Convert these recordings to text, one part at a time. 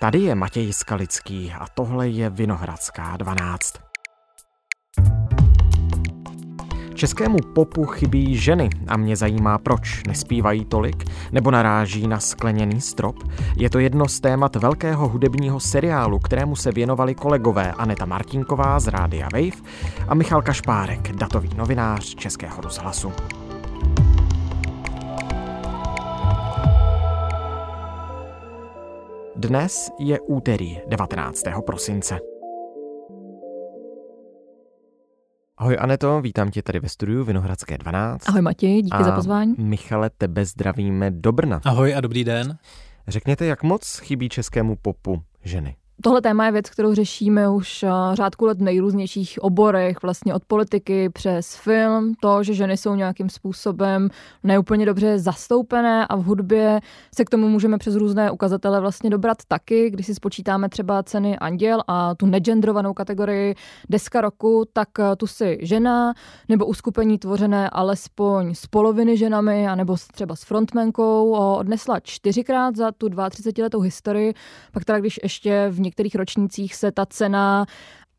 Tady je Matěj Skalický a tohle je Vinohradská 12. Českému popu chybí ženy a mě zajímá, proč nespívají tolik nebo naráží na skleněný strop. Je to jedno z témat velkého hudebního seriálu, kterému se věnovali kolegové Aneta Martinková z Rádia Wave a Michal Kašpárek, datový novinář Českého rozhlasu. Dnes je úterý 19. prosince. Ahoj Aneto, vítám tě tady ve studiu Vinohradské 12. Ahoj Matěj, díky a za pozvání. Michale, tebe zdravíme do Brna. Ahoj a dobrý den. Řekněte, jak moc chybí českému popu ženy? Tohle téma je věc, kterou řešíme už eh, řádku let v nejrůznějších oborech, vlastně od politiky přes film, to, že ženy jsou nějakým způsobem neúplně dobře zastoupené a v hudbě se k tomu můžeme přes různé ukazatele vlastně dobrat taky. Když si spočítáme třeba ceny Anděl a tu negendrovanou kategorii deska roku, tak eh, tu si žena nebo uskupení tvořené alespoň z poloviny ženami, anebo třeba s frontmenkou odnesla čtyřikrát za tu 32 letou historii. Pak teda, když ještě v některých ročnících se ta cena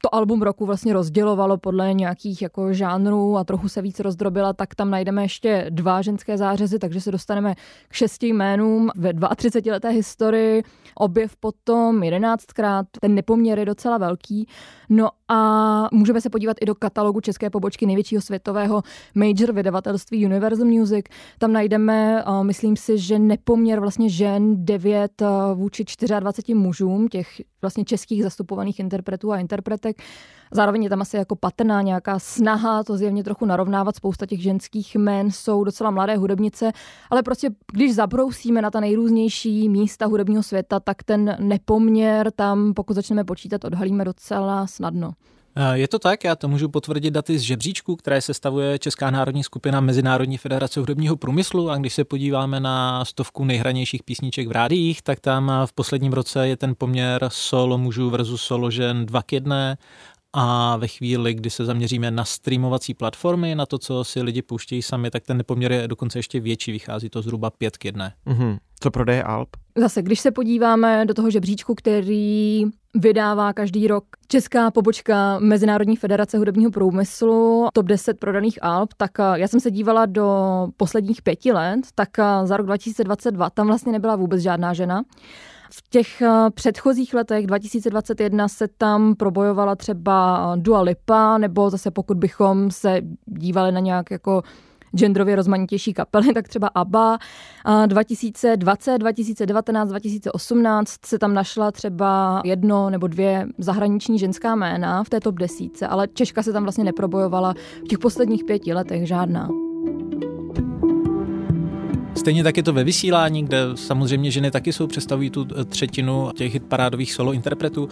to album roku vlastně rozdělovalo podle nějakých jako žánrů a trochu se víc rozdrobila, tak tam najdeme ještě dva ženské zářezy, takže se dostaneme k šesti jménům ve 32 leté historii. Objev potom jedenáctkrát, ten nepoměr je docela velký. No a můžeme se podívat i do katalogu české pobočky největšího světového major vydavatelství Universal Music. Tam najdeme, myslím si, že nepoměr vlastně žen 9 vůči 24 mužům, těch vlastně českých zastupovaných interpretů a interpretek. Zároveň je tam asi jako patrná nějaká snaha to zjevně trochu narovnávat. Spousta těch ženských jmén jsou docela mladé hudebnice, ale prostě když zabrousíme na ta nejrůznější místa hudebního světa, tak ten nepoměr tam, pokud začneme počítat, odhalíme docela snadno. Eh, je to tak, já to můžu potvrdit daty z žebříčku, které sestavuje Česká národní skupina Mezinárodní federace hudebního průmyslu a když se podíváme na stovku nejhranějších písniček v rádiích, tak tam v posledním roce je ten poměr solo mužů versus solo žen dva k jedné a ve chvíli, kdy se zaměříme na streamovací platformy, na to, co si lidi pouštějí sami, tak ten nepoměr je dokonce ještě větší, vychází to zhruba pět k jedné. Mm-hmm. Co prodeje Alp? Zase, když se podíváme do toho žebříčku, který vydává každý rok česká pobočka Mezinárodní federace hudebního průmyslu top 10 prodaných alb, tak eh, já jsem se dívala do posledních pěti let, tak eh, za rok 2022 tam vlastně nebyla vůbec žádná žena. V těch eh, předchozích letech 2021 se tam probojovala třeba Dua Lipa, nebo zase pokud bychom se dívali na nějak jako genderově rozmanitější kapely, tak třeba ABBA. 2020, 2019, 2018 se tam našla třeba jedno nebo dvě zahraniční ženská jména v té top desíce, ale Češka se tam vlastně neprobojovala v těch posledních pěti letech žádná. Stejně tak je to ve vysílání, kde samozřejmě ženy taky jsou, představují tu eh, třetinu těch hitparádových solo interpretů,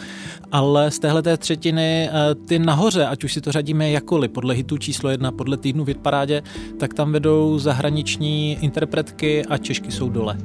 ale z téhle té třetiny eh, ty nahoře, ať už si to řadíme jakoli, podle hitu číslo jedna, podle týdnu v hitparádě, tak tam vedou zahraniční interpretky a Češky jsou dole.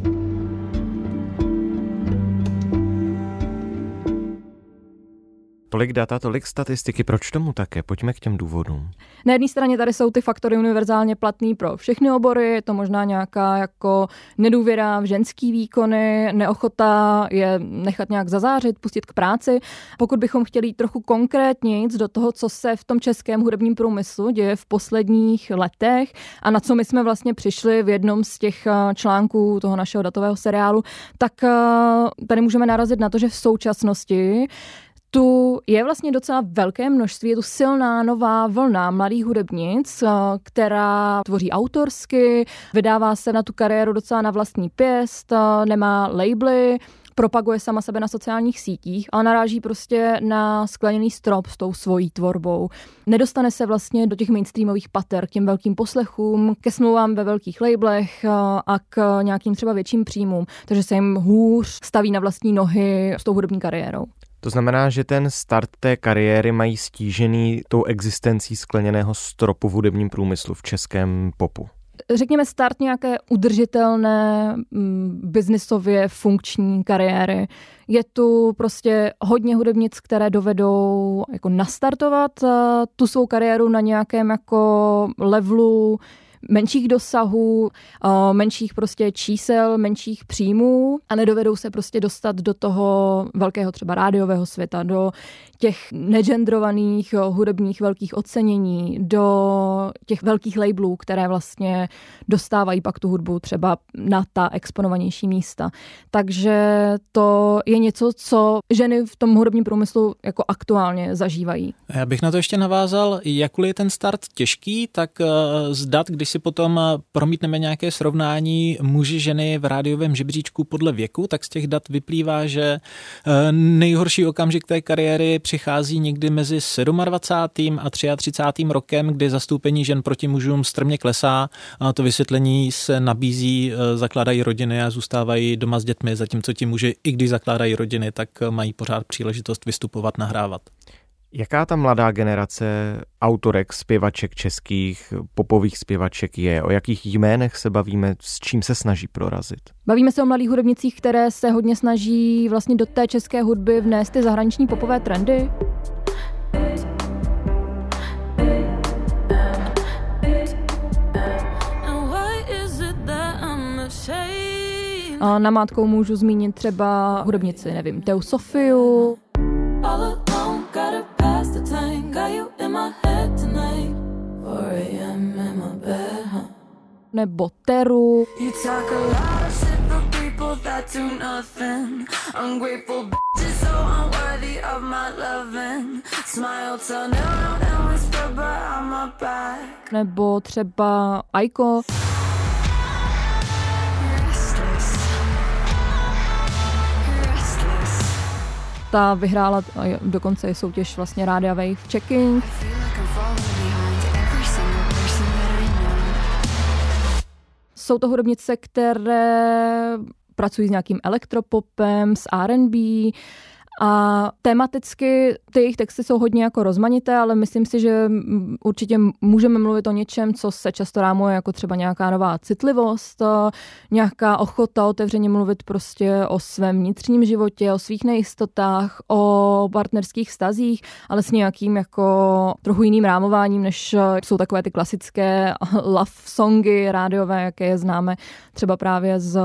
Tolik data, tolik statistiky, proč tomu také? Pojďme k těm důvodům. Na jedné straně tady jsou ty faktory univerzálně platný pro všechny obory, je to možná nějaká jako nedůvěra v ženský výkony, neochota je nechat nějak zazářit, pustit k práci. Pokud bychom chtěli trochu konkrétně do toho, co se v tom českém hudebním průmyslu děje v posledních letech a na co my jsme vlastně přišli v jednom z těch eh, článků toho našeho datového seriálu, tak eh, tady můžeme narazit na to, že v současnosti tu je vlastně docela velké množství, je tu silná nová vlna mladých hudebnic, eh, která tvoří autorsky, vydává se na tu kariéru docela na vlastní pěst, eh, nemá labely, propaguje sama sebe na sociálních sítích a naráží prostě na skleněný strop s tou svojí tvorbou. Nedostane se vlastně do těch mainstreamových pater, k těm velkým poslechům, ke smlouvám ve velkých labelech eh, a k nějakým třeba větším příjmům, takže se jim hůř staví na vlastní nohy s tou hudební kariérou. To znamená, že ten start té kariéry mají stížený tou existencí skleněného stropu v hudebním průmyslu v českém popu. Řekněme start nějaké udržitelné mm, biznisově funkční kariéry. Je tu prostě hodně hudebnic, které dovedou jako nastartovat uh, tu svou kariéru na nějakém jako levelu menších dosahů, menších prostě čísel, menších příjmů a nedovedou se prostě dostat do toho velkého třeba rádiového světa, do těch negendrovaných hudebních velkých ocenění, do těch velkých labelů, které vlastně dostávají pak tu hudbu třeba na ta exponovanější místa. Takže to je něco, co ženy v tom hudebním průmyslu jako aktuálně zažívají. Já bych na to ještě navázal, jakkoliv je ten start těžký, tak eh, zdat, když si potom eh, promítneme nějaké srovnání muži, ženy v rádiovém žebříčku podle věku, tak z těch dat vyplývá, že eh, nejhorší okamžik té kariéry přichází někdy mezi 27. a 33. rokem, kdy zastoupení žen proti mužům strmě klesá a to vysvětlení se nabízí, zakládají rodiny a zůstávají doma s dětmi, zatímco ti muži, i když zakládají rodiny, tak mají pořád příležitost vystupovat, nahrávat. Jaká ta mladá generace autorek, zpěvaček českých, popových zpěvaček je? O jakých jménech se bavíme, s čím se snaží prorazit? Bavíme se o mladých hudebnicích, které se hodně snaží vlastně do té české hudby vnést ty zahraniční popové trendy. A namátkou můžu zmínit třeba hudebnici, nevím, Teu Sofiu. Nebo Teru. Nebo třeba Aiko. Ta vyhrála dokonce soutěž vlastně Rádia Wave Checking. Jsou to hudebnice, které pracují s nějakým elektropopem, s R&B, a tematicky ty jejich texty jsou hodně jako rozmanité, ale myslím si, že určitě můžeme mluvit o něčem, co se často rámuje jako třeba nějaká nová citlivost, nějaká ochota otevřeně mluvit prostě o svém vnitřním životě, o svých nejistotách, o partnerských stazích, ale s nějakým jako trochu jiným rámováním, než jsou takové ty klasické love songy rádiové, jaké je známe třeba právě z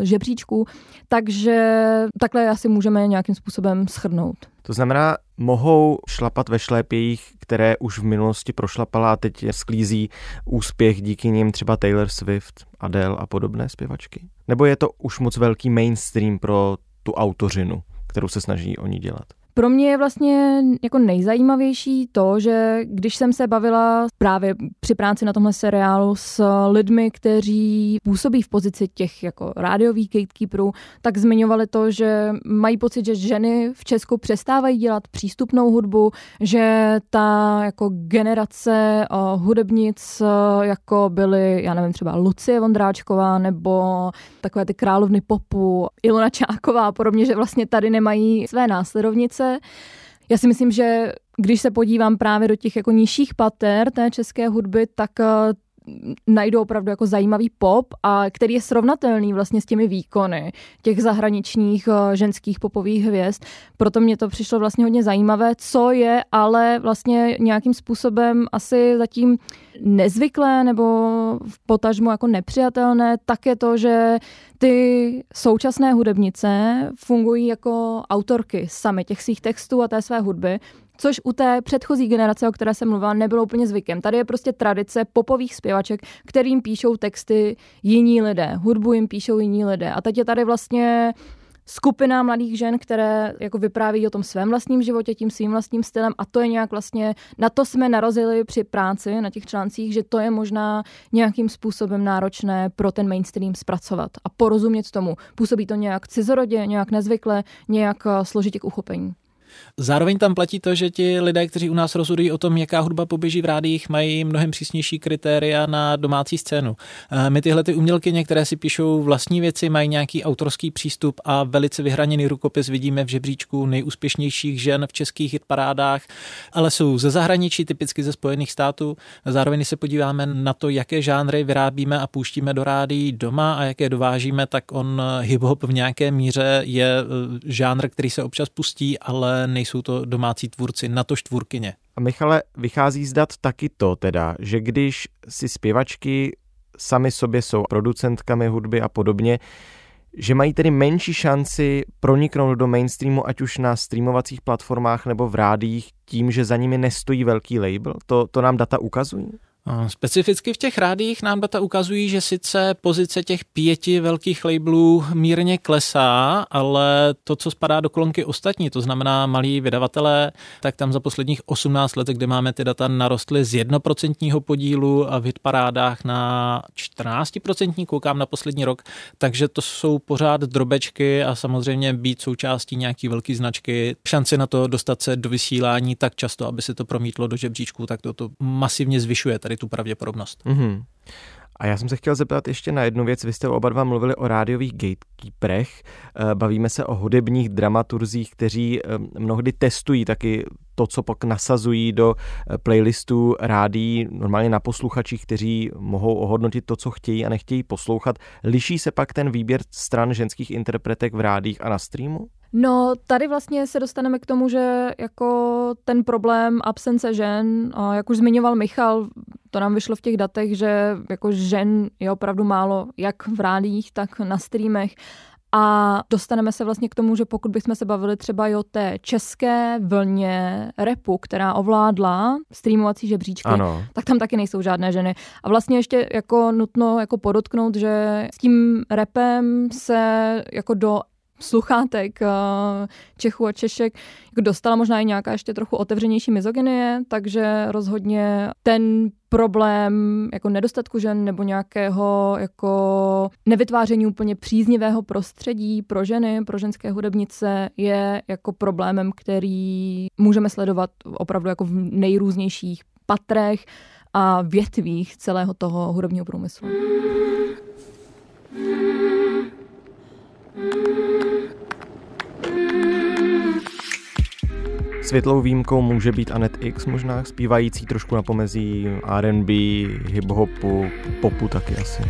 žebříčků. Takže takhle asi můžeme nějakým způsobem schrnout. To znamená, mohou šlapat ve šlépějích, které už v minulosti prošlapala a teď sklízí úspěch díky nim třeba Taylor Swift, Adele a podobné zpěvačky? Nebo je to už moc velký mainstream pro tu autořinu, kterou se snaží oni dělat? Pro mě je vlastně jako nejzajímavější to, že když jsem se bavila právě při práci na tomhle seriálu s lidmi, kteří působí v pozici těch jako rádiových gatekeeperů, tak zmiňovali to, že mají pocit, že ženy v Česku přestávají dělat přístupnou hudbu, že ta jako generace hudebnic, jako byly, já nevím, třeba Lucie Vondráčková nebo takové ty královny popu, Ilona Čáková a podobně, že vlastně tady nemají své následovnice se. Já si myslím, že když se podívám právě do těch jako nižších pater té české hudby, tak eh, najdou opravdu jako zajímavý pop, a který je srovnatelný vlastně s těmi výkony těch zahraničních eh, ženských popových hvězd. Proto mě to přišlo vlastně hodně zajímavé, co je ale vlastně nějakým způsobem asi zatím nezvyklé nebo v potažmu jako nepřijatelné, tak je to, že ty současné hudebnice fungují jako autorky sami těch svých textů a té své hudby, což u té předchozí generace, o které jsem mluvila, nebylo úplně zvykem. Tady je prostě tradice popových zpěvaček, kterým píšou texty jiní lidé, hudbu jim píšou jiní lidé. A teď je tady vlastně skupina mladých žen, které jako vypráví o tom svém vlastním životě, tím svým vlastním stylem a to je nějak vlastně, na to jsme narazili při práci na těch článcích, že to je možná nějakým způsobem náročné pro ten mainstream zpracovat a porozumět tomu. Působí to nějak cizorodě, nějak nezvykle, nějak eh, složitě k uchopení. Zároveň tam platí to, že ti lidé, kteří u nás rozhodují o tom, jaká hudba poběží v rádiích, mají mnohem přísnější kritéria na domácí scénu. Eh, my tyhle ty umělkyně, které si píšou vlastní věci, mají nějaký autorský přístup a velice vyhraněný rukopis vidíme v žebříčku nejúspěšnějších žen v českých hitparádách, ale jsou ze zahraničí, typicky ze Spojených států. Zároveň, se podíváme na to, jaké žánry vyrábíme a pouštíme do rádií doma a jaké dovážíme, tak on hip-hop v nějaké míře je eh, žánr, který se občas pustí, ale nejsou to domácí tvůrci, na to tvůrkyně. A Michale, vychází z dat taky to teda, že když si zpěvačky sami sobě jsou producentkami hudby a podobně, že mají tedy menší šanci proniknout do mainstreamu, ať už na streamovacích platformách nebo v rádích, tím, že za nimi nestojí velký label? To, to nám data ukazují? Specificky v těch rádích nám data ukazují, že sice pozice těch pěti velkých labelů mírně klesá, ale to, co spadá do kolonky ostatní, to znamená malí vydavatelé, tak tam za posledních 18 let, kde máme ty data, narostly z jednoprocentního podílu a v hitparádách na 14%, koukám na poslední rok, takže to jsou pořád drobečky a samozřejmě být součástí nějaký velké značky, šanci na to dostat se do vysílání tak často, aby se to promítlo do žebříčku, tak to, to masivně zvyšuje tady tu pravděpodobnost. Mm-hmm. A já jsem se chtěl zeptat ještě na jednu věc. Vy jste oba dva mluvili o rádiových gatekeeperech. Eh, bavíme se o hudebních dramaturzích, kteří eh, mnohdy testují taky to, co pak nasazují do eh, playlistů rádí normálně na posluchačích, kteří mohou ohodnotit to, co chtějí a nechtějí poslouchat. Liší se pak ten výběr stran ženských interpretek v rádích a na streamu? No, tady vlastně se dostaneme k tomu, že jako ten problém absence žen, jak už zmiňoval Michal, to nám vyšlo v těch datech, že jako žen je opravdu málo, jak v rádích, tak na streamech. A dostaneme se vlastně k tomu, že pokud bychom se bavili třeba i o té české vlně repu, která ovládla streamovací žebříčky, ano. tak tam taky nejsou žádné ženy. A vlastně ještě jako nutno jako podotknout, že s tím repem se jako do sluchátek eh, Čechů a Češek dostala možná i nějaká ještě trochu otevřenější mizogynie, takže rozhodně ten problém jako nedostatku žen nebo nějakého jako nevytváření úplně příznivého prostředí pro ženy, pro ženské hudebnice je jako problémem, který můžeme sledovat opravdu jako v nejrůznějších patrech a větvích celého toho hudebního průmyslu. Světlou výjimkou může být Anet X možná, zpívající trošku na pomezí R&B, hip-hopu, popu taky asi.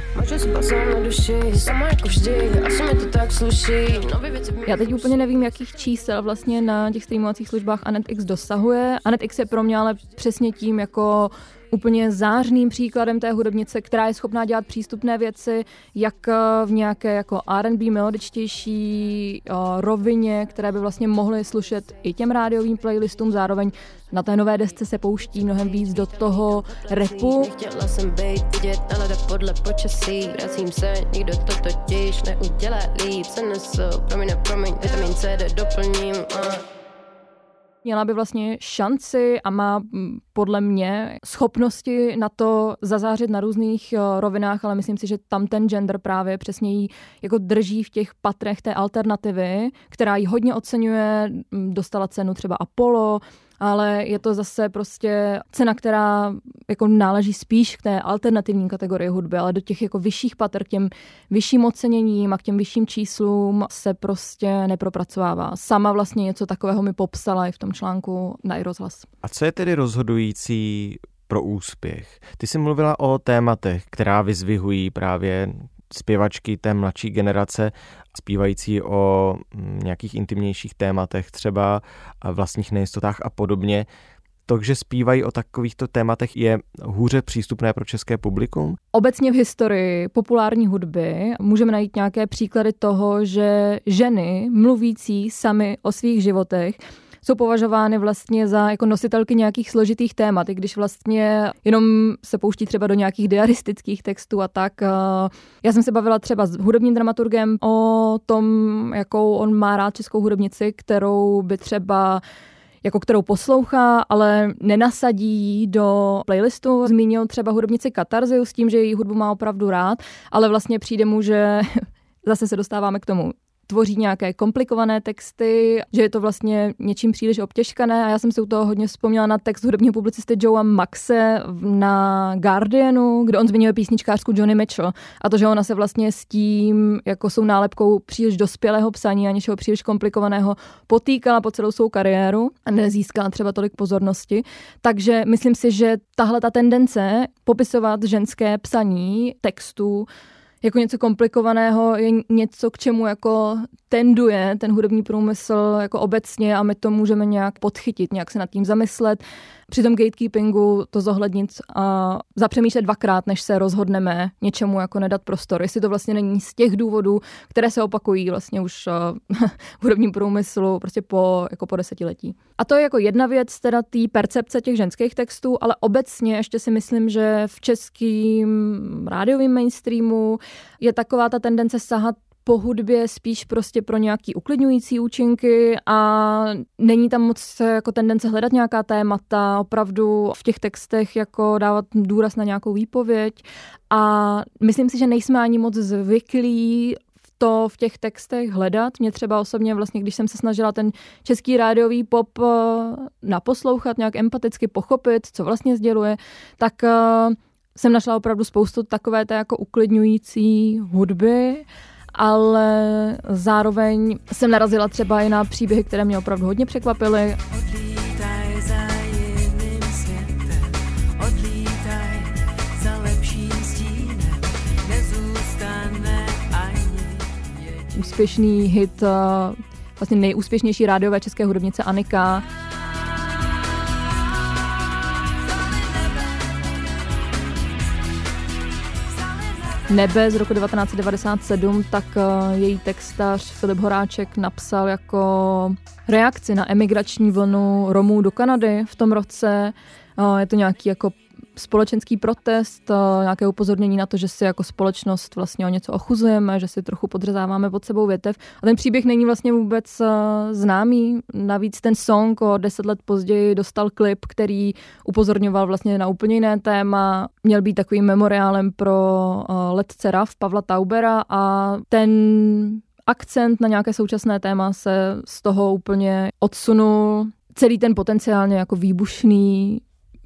Já teď úplně nevím, jakých čísel vlastně na těch streamovacích službách Anet X dosahuje. Anet X je pro mě ale přesně tím jako úplně zářným příkladem té hudebnice, která je schopná dělat přístupné věci, jak eh, v nějaké jako R&B melodičtější uh, rovině, které by vlastně mohly slušet i těm rádiovým playlistům, zároveň na té nové desce se pouští mnohem víc do toho repu. Chtěla jsem být vidět, ale tak podle počasí, vracím se, nikdo to totiž neudělá líp, se nesu, promiň, promiň, vitamin C doplním. Uh měla by vlastně šanci a má mm, podle mě schopnosti na to zazářit na různých eh, rovinách, ale myslím si, že tam ten gender právě přesně jí jako drží v těch patrech té alternativy, která ji hodně oceňuje, mm, dostala cenu třeba Apollo, ale je to zase prostě cena, která jako náleží spíš k té alternativní kategorii hudby, ale do těch jako vyšších patr, k těm vyšším oceněním a k těm vyšším číslům se prostě nepropracovává. Sama vlastně něco takového mi popsala i v tom článku na iRozhlas. A co je tedy rozhodující pro úspěch? Ty jsi mluvila o tématech, která vyzvihují právě zpěvačky té mladší generace, zpívající o mm, nějakých intimnějších tématech, třeba vlastních nejistotách a podobně. To, že zpívají o takovýchto tématech, je hůře přístupné pro české publikum? Obecně v historii populární hudby můžeme najít nějaké příklady toho, že ženy mluvící sami o svých životech jsou považovány vlastně za jako nositelky nějakých složitých témat, i když vlastně jenom se pouští třeba do nějakých diaristických textů a tak. Eh, já jsem se bavila třeba s hudebním dramaturgem o tom, jakou on má rád českou hudebnici, kterou by třeba jako kterou poslouchá, ale nenasadí do playlistu. Zmínil třeba hudebnici Katarziu s tím, že její hudbu má opravdu rád, ale vlastně přijde mu, že zase se dostáváme k tomu tvoří nějaké komplikované texty, že je to vlastně něčím příliš obtěžkané a já jsem si u toho hodně vzpomněla na text hudebního publicisty Joea Maxe na Guardianu, kde on zmiňuje písničkářku Johnny Mitchell a to, že ona se vlastně s tím, jako jsou nálepkou příliš dospělého psaní a něčeho příliš komplikovaného, potýkala po celou svou kariéru a nezískala třeba tolik pozornosti. Takže myslím si, že tahle ta tendence popisovat ženské psaní textů jako něco komplikovaného je něco, k čemu jako tenduje ten hudební průmysl jako obecně a my to můžeme nějak podchytit, nějak se nad tím zamyslet. Při tom gatekeepingu to zohlednit a zapřemýšlet dvakrát, než se rozhodneme něčemu jako nedat prostor. Jestli to vlastně není z těch důvodů, které se opakují vlastně už uh, v hudebním průmyslu prostě po, jako po desetiletí. A to je jako jedna věc, teda té percepce těch ženských textů, ale obecně ještě si myslím, že v českým rádiovém mainstreamu je taková ta tendence sahat po hudbě spíš prostě pro nějaký uklidňující účinky a není tam moc jako tendence hledat nějaká témata, opravdu v těch textech jako dávat důraz na nějakou výpověď a myslím si, že nejsme ani moc zvyklí to v těch textech hledat. Mě třeba osobně vlastně, když jsem se snažila ten český rádiový pop eh, naposlouchat, nějak empaticky pochopit, co vlastně sděluje, tak eh, jsem našla opravdu spoustu takové té jako uklidňující hudby ale zároveň jsem narazila třeba i na příběhy, které mě opravdu hodně překvapily. Úspěšný hit, eh, vlastně nejúspěšnější rádiové české hudebnice Anika Nebe z roku 1997, tak eh, její textař Filip Horáček napsal jako reakci na emigrační vlnu Romů do Kanady v tom roce. Eh, je to nějaký jako společenský protest, eh, nějaké upozornění na to, že si jako společnost vlastně o něco ochuzujeme, že si trochu podřezáváme pod sebou větev. A ten příběh není vlastně vůbec eh, známý. Navíc ten song o deset let později dostal klip, který upozorňoval vlastně na úplně jiné téma. Měl být takovým memoriálem pro eh, letce RAF Pavla Taubera a ten akcent na nějaké současné téma se z toho úplně odsunul. Celý ten potenciálně jako výbušný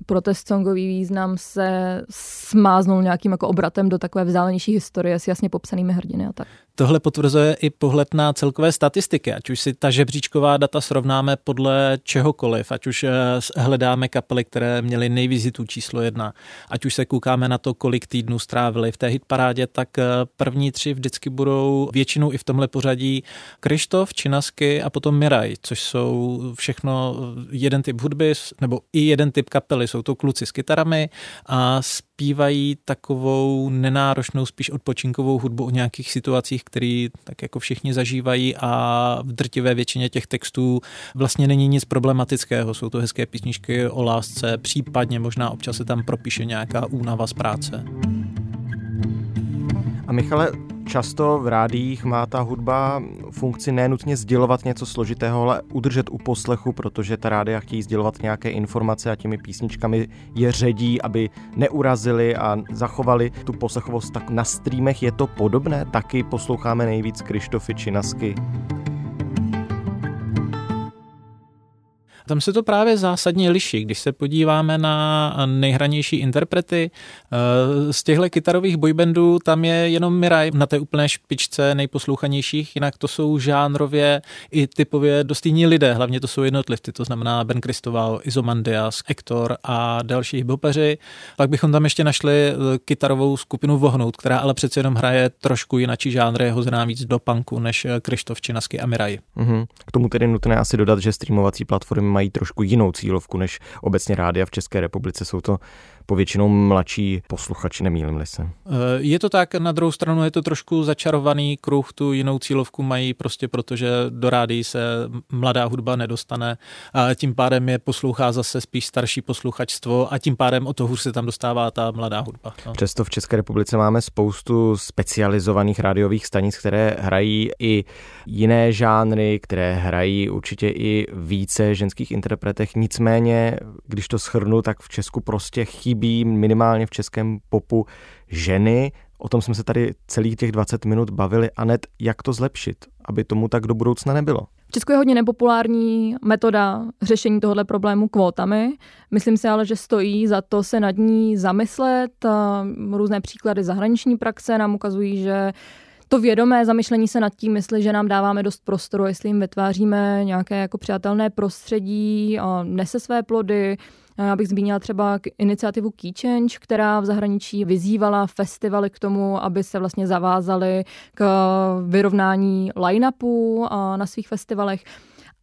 protest songový význam se smáznul nějakým jako obratem do takové vzdálenější historie s jasně popsanými hrdiny a tak. Tohle potvrzuje i pohled na celkové statistiky, ať už si ta žebříčková data srovnáme podle čehokoliv, ať už eh, hledáme kapely, které měly nejvizitů číslo jedna, ať už se koukáme na to, kolik týdnů strávili v té hitparádě, tak eh, první tři vždycky budou většinou i v tomhle pořadí Krištof, Činasky a potom Miraj, což jsou všechno jeden typ hudby, nebo i jeden typ kapely. Jsou to kluci s kytarami a zpívají takovou nenáročnou, spíš odpočinkovou hudbu o nějakých situacích, které tak jako všichni zažívají a v drtivé většině těch textů vlastně není nic problematického. Jsou to hezké písničky o lásce, případně možná občas se tam propíše nějaká únava z práce. A Michale, Často v rádiích má ta hudba funkci nenutně sdělovat něco složitého, ale udržet u poslechu, protože ta rádia chtějí sdělovat nějaké informace a těmi písničkami je ředí, aby neurazili a zachovali tu poslechovost. Tak na streamech je to podobné? Taky posloucháme nejvíc Krištofy Činasky. Tam se to právě zásadně liší. Když se podíváme na nejhranější interprety eh, z těchto kytarových boybandů, tam je jenom Mirai na té úplné špičce nejposlouchanějších, jinak to jsou žánrově i typově dost jiní lidé, hlavně to jsou jednotlivci, to znamená Ben Kristoval, Izomandias, Ektor a další hiphopeři. Pak bychom tam ještě našli eh, kytarovou skupinu Vohnout, která ale přece jenom hraje trošku jinačí žánry, hozená víc do punku než Krištof Činasky a Mirai. Mm-hmm. K tomu tedy nutné asi dodat, že streamovací platformy mají trošku jinou cílovku než obecně rádia v České republice. Jsou to povětšinou mladší posluchači, nemýlim se. Eh, je to tak, na druhou stranu je to trošku začarovaný kruh, tu jinou cílovku mají prostě protože do rádií se mladá hudba nedostane a tím pádem je poslouchá zase spíš starší posluchačstvo a tím pádem o to hůř se tam dostává ta mladá hudba. No. Přesto v České republice máme spoustu specializovaných rádiových stanic, které hrají i jiné žánry, které hrají určitě i více ženských interpretech. Nicméně, když to schrnu, tak v Česku prostě chybí chybí minimálně v českém popu ženy. O tom jsme se tady celých těch 20 minut bavili. Anet, jak to zlepšit, aby tomu tak do budoucna nebylo? V Česku je hodně nepopulární metoda řešení tohoto problému kvótami. Myslím si ale, že stojí za to se nad ní zamyslet. Různé příklady zahraniční praxe nám ukazují, že to vědomé zamyšlení se nad tím, jestli že nám dáváme dost prostoru, jestli jim vytváříme nějaké jako přátelné prostředí, nese své plody, Já bych zmínila třeba iniciativu Key Change, která v zahraničí vyzývala festivaly k tomu, aby se vlastně zavázali k vyrovnání line-upů na svých festivalech.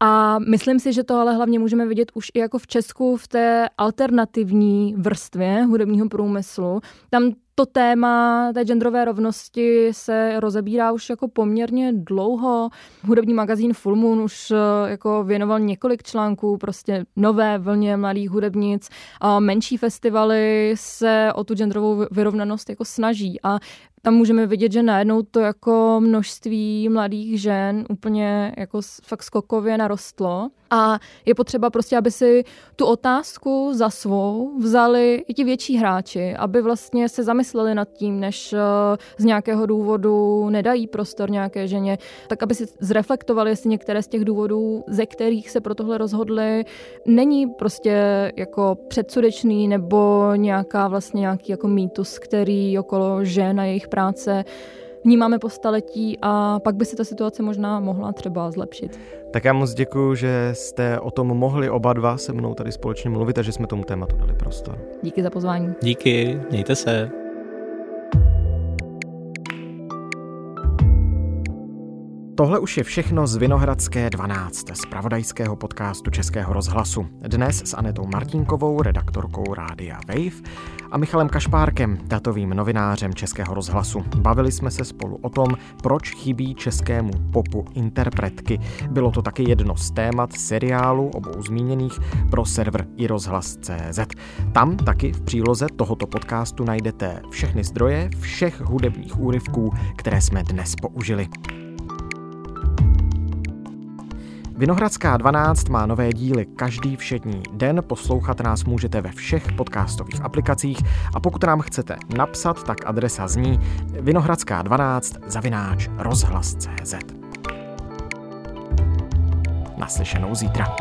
A myslím si, že to ale hlavně můžeme vidět už i jako v Česku v té alternativní vrstvě hudebního průmyslu. Tam to téma té genderové rovnosti se rozebírá už jako poměrně dlouho. Hudební magazín Full Moon už eh, jako věnoval několik článků, prostě nové vlně mladých hudebnic. A menší festivaly se o tu genderovou vyrovnanost jako snaží a tam můžeme vidět, že najednou to jako množství mladých žen úplně jako fakt skokově narostlo. A je potřeba prostě, aby si tu otázku za svou vzali i ti větší hráči, aby vlastně se zamysleli nad tím, než eh, z nějakého důvodu nedají prostor nějaké ženě, tak aby si zreflektovali, jestli některé z těch důvodů, ze kterých se pro tohle rozhodli, není prostě jako předsudečný nebo nějaká vlastně nějaký jako mýtus, který okolo žen a jejich práce vnímáme po staletí a pak by se ta situace možná mohla třeba zlepšit. Tak já moc děkuji, že jste o tom mohli oba dva se mnou tady společně mluvit a že jsme tomu tématu dali prostor. Díky za pozvání. Díky, mějte se. Tohle už je všechno z Vinohradské 12, z pravodajského podcastu Českého rozhlasu. Dnes s Anetou Martinkovou, redaktorkou Rádia Wave a Michalem Kašpárkem, datovým novinářem Českého rozhlasu. Bavili jsme se spolu o tom, proč chybí českému popu interpretky. Bylo to taky jedno z témat seriálu obou zmíněných pro server i rozhlas.cz. Tam taky v příloze tohoto podcastu najdete všechny zdroje všech hudebních úryvků, které jsme dnes použili. Vinohradská 12 má nové díly každý všední den, poslouchat nás můžete ve všech podcastových aplikacích. A pokud nám chcete napsat, tak adresa zní vinohradská 12 zavináč rozhlas.cz Naslyšenou zítra.